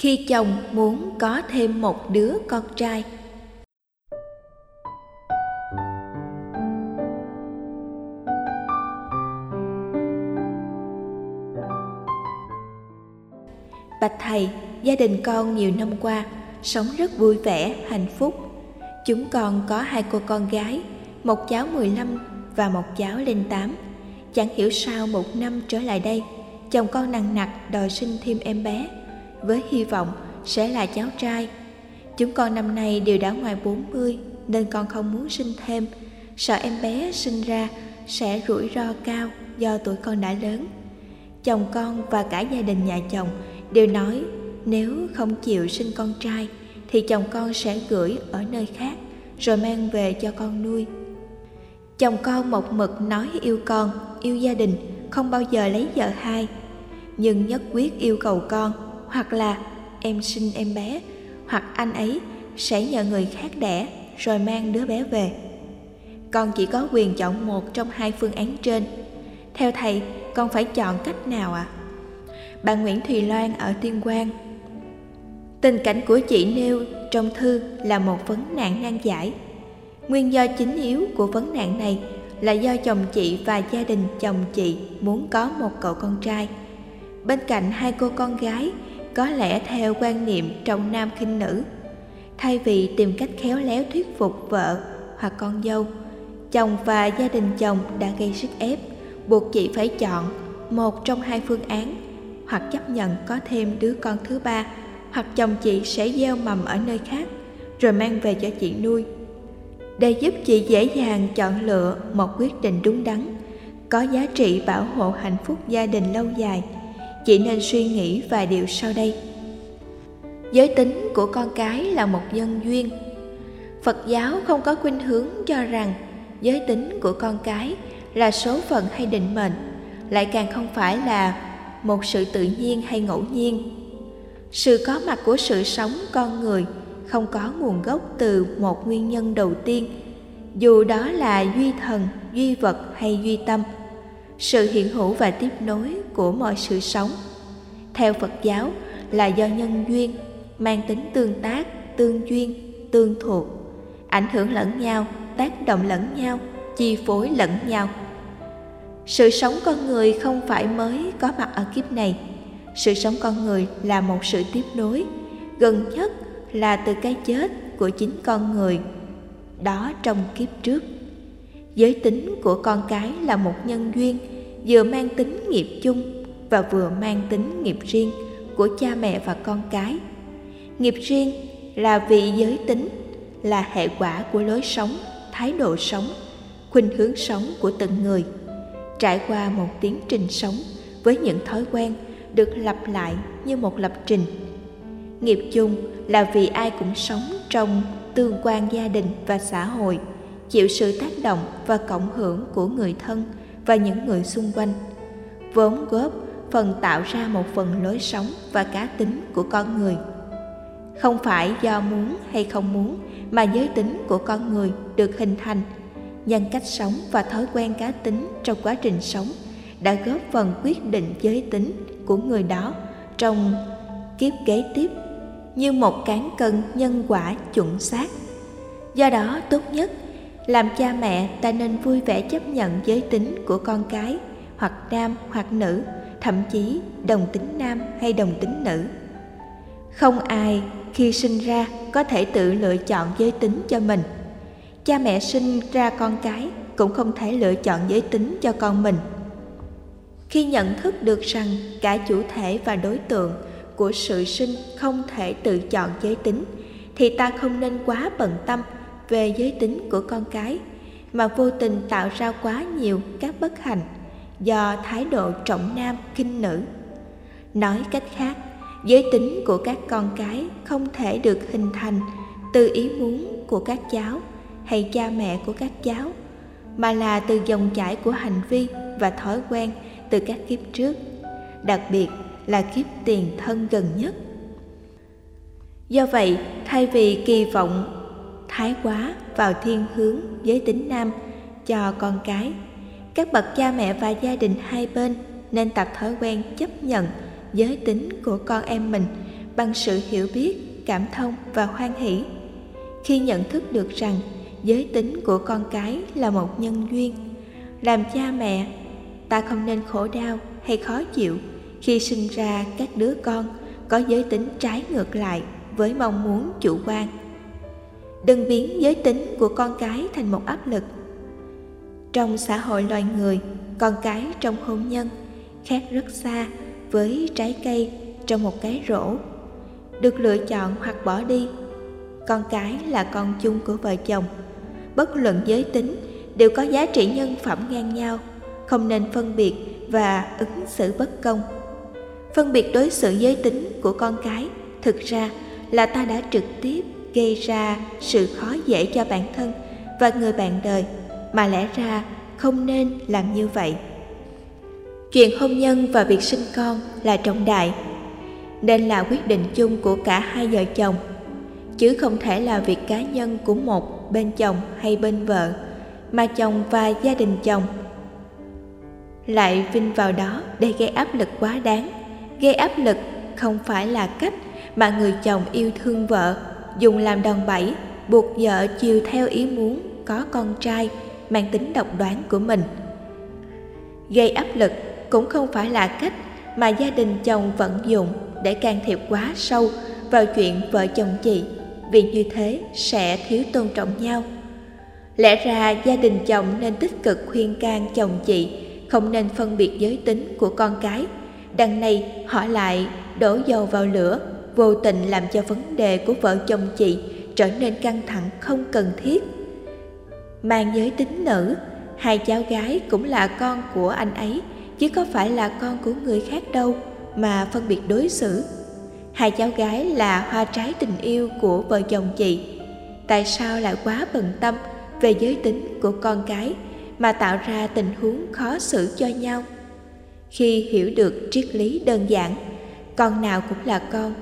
khi chồng muốn có thêm một đứa con trai Bạch thầy, gia đình con nhiều năm qua sống rất vui vẻ, hạnh phúc. Chúng con có hai cô con gái, một cháu 15 và một cháu lên 8. Chẳng hiểu sao một năm trở lại đây, chồng con nặng nặc đòi sinh thêm em bé, với hy vọng sẽ là cháu trai. Chúng con năm nay đều đã ngoài 40 nên con không muốn sinh thêm, sợ em bé sinh ra sẽ rủi ro cao do tuổi con đã lớn. Chồng con và cả gia đình nhà chồng đều nói nếu không chịu sinh con trai thì chồng con sẽ gửi ở nơi khác rồi mang về cho con nuôi chồng con một mực nói yêu con yêu gia đình không bao giờ lấy vợ hai nhưng nhất quyết yêu cầu con hoặc là em sinh em bé, hoặc anh ấy sẽ nhờ người khác đẻ rồi mang đứa bé về. Con chỉ có quyền chọn một trong hai phương án trên. Theo thầy, con phải chọn cách nào ạ? À? bà nguyễn thùy loan ở tuyên quang. Tình cảnh của chị nêu trong thư là một vấn nạn nan giải. Nguyên do chính yếu của vấn nạn này là do chồng chị và gia đình chồng chị muốn có một cậu con trai. Bên cạnh hai cô con gái có lẽ theo quan niệm trọng nam khinh nữ. Thay vì tìm cách khéo léo thuyết phục vợ hoặc con dâu, chồng và gia đình chồng đã gây sức ép, buộc chị phải chọn một trong hai phương án, hoặc chấp nhận có thêm đứa con thứ ba, hoặc chồng chị sẽ gieo mầm ở nơi khác, rồi mang về cho chị nuôi. Để giúp chị dễ dàng chọn lựa một quyết định đúng đắn, có giá trị bảo hộ hạnh phúc gia đình lâu dài chị nên suy nghĩ vài điều sau đây. Giới tính của con cái là một nhân duyên. Phật giáo không có khuynh hướng cho rằng giới tính của con cái là số phận hay định mệnh, lại càng không phải là một sự tự nhiên hay ngẫu nhiên. Sự có mặt của sự sống con người không có nguồn gốc từ một nguyên nhân đầu tiên, dù đó là duy thần, duy vật hay duy tâm. Sự hiện hữu và tiếp nối của mọi sự sống. Theo phật giáo, là do nhân duyên, mang tính tương tác, tương duyên, tương thuộc. Ảnh hưởng lẫn nhau, tác động lẫn nhau, chi phối lẫn nhau. Sự sống con người không phải mới có mặt ở kiếp này. Sự sống con người là một sự tiếp nối, gần nhất là từ cái chết của chính con người, đó trong kiếp trước. Giới tính của con cái là một nhân duyên vừa mang tính nghiệp chung và vừa mang tính nghiệp riêng của cha mẹ và con cái. Nghiệp riêng là vị giới tính, là hệ quả của lối sống, thái độ sống, khuynh hướng sống của từng người. Trải qua một tiến trình sống với những thói quen được lặp lại như một lập trình. Nghiệp chung là vì ai cũng sống trong tương quan gia đình và xã hội, chịu sự tác động và cộng hưởng của người thân và những người xung quanh. Vốn góp phần tạo ra một phần lối sống và cá tính của con người. Không phải do muốn hay không muốn mà giới tính của con người được hình thành. Nhân cách sống và thói quen cá tính trong quá trình sống đã góp phần quyết định giới tính của người đó trong kiếp kế tiếp như một cán cân nhân quả chuẩn xác. Do đó, tốt nhất làm cha mẹ, ta nên vui vẻ chấp nhận giới tính của con cái, hoặc nam hoặc nữ, thậm chí đồng tính nam hay đồng tính nữ. Không ai khi sinh ra có thể tự lựa chọn giới tính cho mình. Cha mẹ sinh ra con cái cũng không thể lựa chọn giới tính cho con mình. Khi nhận thức được rằng cả chủ thể và đối tượng của sự sinh không thể tự chọn giới tính, thì ta không nên quá bận tâm về giới tính của con cái mà vô tình tạo ra quá nhiều các bất hạnh do thái độ trọng nam kinh nữ. Nói cách khác, giới tính của các con cái không thể được hình thành từ ý muốn của các cháu hay cha mẹ của các cháu, mà là từ dòng chảy của hành vi và thói quen từ các kiếp trước, đặc biệt là kiếp tiền thân gần nhất. Do vậy, thay vì kỳ vọng thái quá vào thiên hướng giới tính nam cho con cái. Các bậc cha mẹ và gia đình hai bên nên tập thói quen chấp nhận giới tính của con em mình bằng sự hiểu biết, cảm thông và hoan hỷ. Khi nhận thức được rằng giới tính của con cái là một nhân duyên, làm cha mẹ, ta không nên khổ đau hay khó chịu khi sinh ra các đứa con có giới tính trái ngược lại với mong muốn chủ quan đừng biến giới tính của con cái thành một áp lực. Trong xã hội loài người, con cái trong hôn nhân khác rất xa với trái cây trong một cái rổ. Được lựa chọn hoặc bỏ đi, con cái là con chung của vợ chồng. Bất luận giới tính đều có giá trị nhân phẩm ngang nhau, không nên phân biệt và ứng xử bất công. Phân biệt đối xử giới tính của con cái thực ra là ta đã trực tiếp gây ra sự khó dễ cho bản thân và người bạn đời, mà lẽ ra không nên làm như vậy. Chuyện hôn nhân và việc sinh con là trọng đại, nên là quyết định chung của cả hai vợ chồng, chứ không thể là việc cá nhân của một bên chồng hay bên vợ, mà chồng và gia đình chồng. Lại vinh vào đó để gây áp lực quá đáng. Gây áp lực không phải là cách mà người chồng yêu thương vợ dùng làm đòn bẩy, buộc vợ chiều theo ý muốn có con trai, mang tính độc đoán của mình. Gây áp lực cũng không phải là cách mà gia đình chồng vận dụng để can thiệp quá sâu vào chuyện vợ chồng chị, vì như thế sẽ thiếu tôn trọng nhau. Lẽ ra gia đình chồng nên tích cực khuyên can chồng chị không nên phân biệt giới tính của con cái, đằng này họ lại đổ dầu vào lửa vô tình làm cho vấn đề của vợ chồng chị trở nên căng thẳng không cần thiết. Mang giới tính nữ, hai cháu gái cũng là con của anh ấy, chứ có phải là con của người khác đâu mà phân biệt đối xử. Hai cháu gái là hoa trái tình yêu của vợ chồng chị. Tại sao lại quá bận tâm về giới tính của con cái mà tạo ra tình huống khó xử cho nhau? Khi hiểu được triết lý đơn giản, con nào cũng là con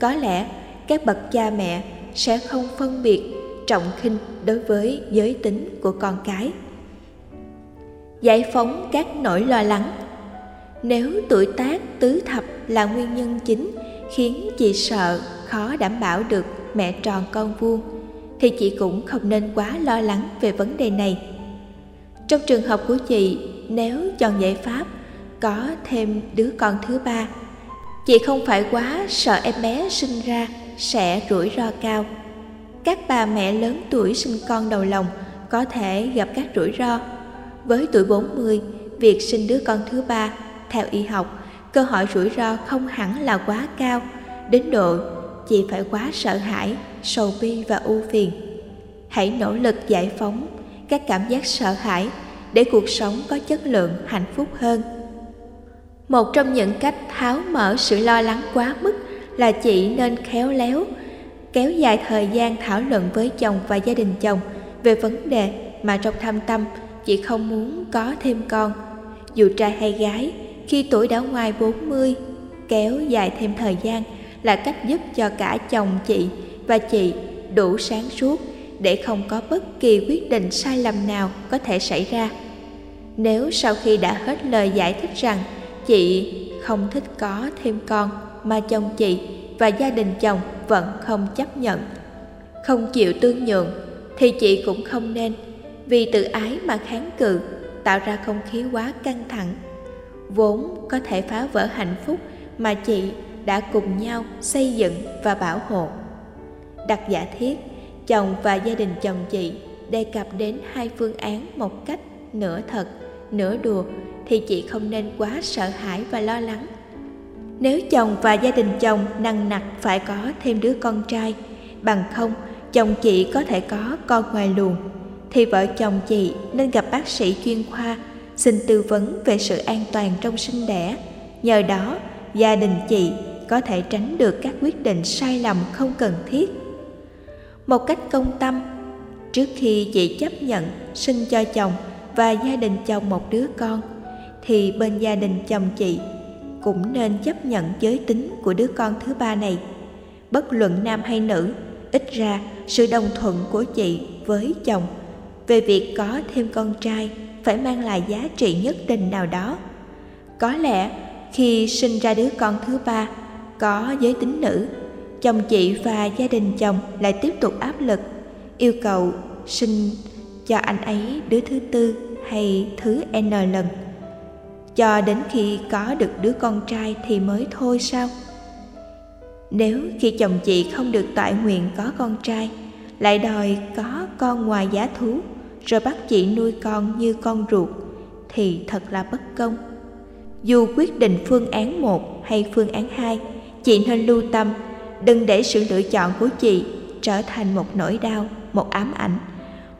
có lẽ các bậc cha mẹ sẽ không phân biệt trọng khinh đối với giới tính của con cái. Giải phóng các nỗi lo lắng. Nếu tuổi tác tứ thập là nguyên nhân chính khiến chị sợ khó đảm bảo được mẹ tròn con vuông, thì chị cũng không nên quá lo lắng về vấn đề này. Trong trường hợp của chị, nếu chọn giải pháp có thêm đứa con thứ ba chị không phải quá sợ em bé sinh ra sẽ rủi ro cao. Các bà mẹ lớn tuổi sinh con đầu lòng có thể gặp các rủi ro. Với tuổi 40 việc sinh đứa con thứ ba theo y học, cơ hội rủi ro không hẳn là quá cao. Đến độ chị phải quá sợ hãi, sầu bi và ưu phiền. Hãy nỗ lực giải phóng các cảm giác sợ hãi để cuộc sống có chất lượng hạnh phúc hơn một trong những cách tháo mở sự lo lắng quá mức là chị nên khéo léo, kéo dài thời gian thảo luận với chồng và gia đình chồng về vấn đề mà trong thâm tâm chị không muốn có thêm con. Dù trai hay gái, khi tuổi đã ngoài 40 kéo dài thêm thời gian là cách giúp cho cả chồng chị và chị đủ sáng suốt để không có bất kỳ quyết định sai lầm nào có thể xảy ra. Nếu sau khi đã hết lời giải thích rằng chị không thích có thêm con, mà chồng chị và gia đình chồng vẫn không chấp nhận. Không chịu tương nhượng thì chị cũng không nên, vì tự ái mà kháng cự, tạo ra không khí quá căng thẳng. Vốn có thể phá vỡ hạnh phúc mà chị đã cùng nhau xây dựng và bảo hộ. Đặt giả thiết, chồng và gia đình chồng chị đề cập đến hai phương án một cách nửa thật, nửa đùa thì chị không nên quá sợ hãi và lo lắng. Nếu chồng và gia đình chồng nặng nặc phải có thêm đứa con trai, bằng không, chồng chị có thể có con ngoài luồng. Thì vợ chồng chị nên gặp bác sĩ chuyên khoa, xin tư vấn về sự an toàn trong sinh đẻ. Nhờ đó, gia đình chị có thể tránh được các quyết định sai lầm không cần thiết. Một cách công tâm, trước khi chị chấp nhận sinh cho chồng và gia đình chồng một đứa con thì bên gia đình chồng chị cũng nên chấp nhận giới tính của đứa con thứ ba này. Bất luận nam hay nữ, ít ra sự đồng thuận của chị với chồng về việc có thêm con trai phải mang lại giá trị nhất định nào đó. Có lẽ khi sinh ra đứa con thứ ba có giới tính nữ, chồng chị và gia đình chồng lại tiếp tục áp lực, yêu cầu sinh cho anh ấy đứa thứ tư hay thứ n lần cho đến khi có được đứa con trai thì mới thôi sao? Nếu khi chồng chị không được toại nguyện có con trai, lại đòi có con ngoài giá thú, rồi bắt chị nuôi con như con ruột, thì thật là bất công. Dù quyết định phương án một hay phương án hai, chị nên lưu tâm, đừng để sự lựa chọn của chị trở thành một nỗi đau, một ám ảnh,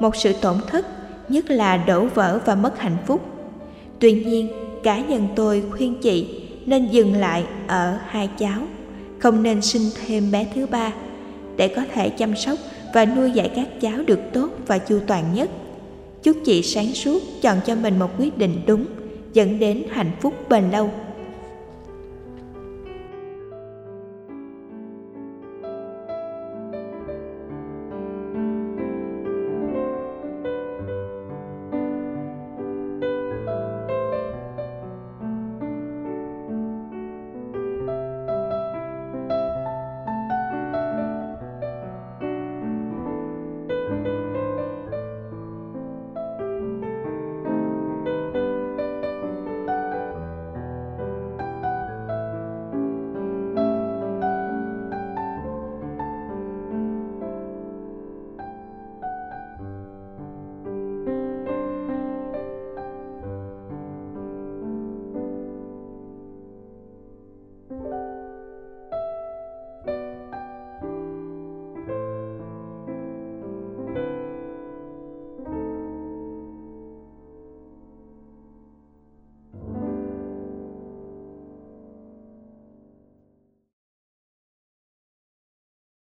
một sự tổn thất, nhất là đổ vỡ và mất hạnh phúc. Tuy nhiên cá nhân tôi khuyên chị nên dừng lại ở hai cháu, không nên sinh thêm bé thứ ba để có thể chăm sóc và nuôi dạy các cháu được tốt và chu toàn nhất. Chúc chị sáng suốt, chọn cho mình một quyết định đúng, dẫn đến hạnh phúc bền lâu.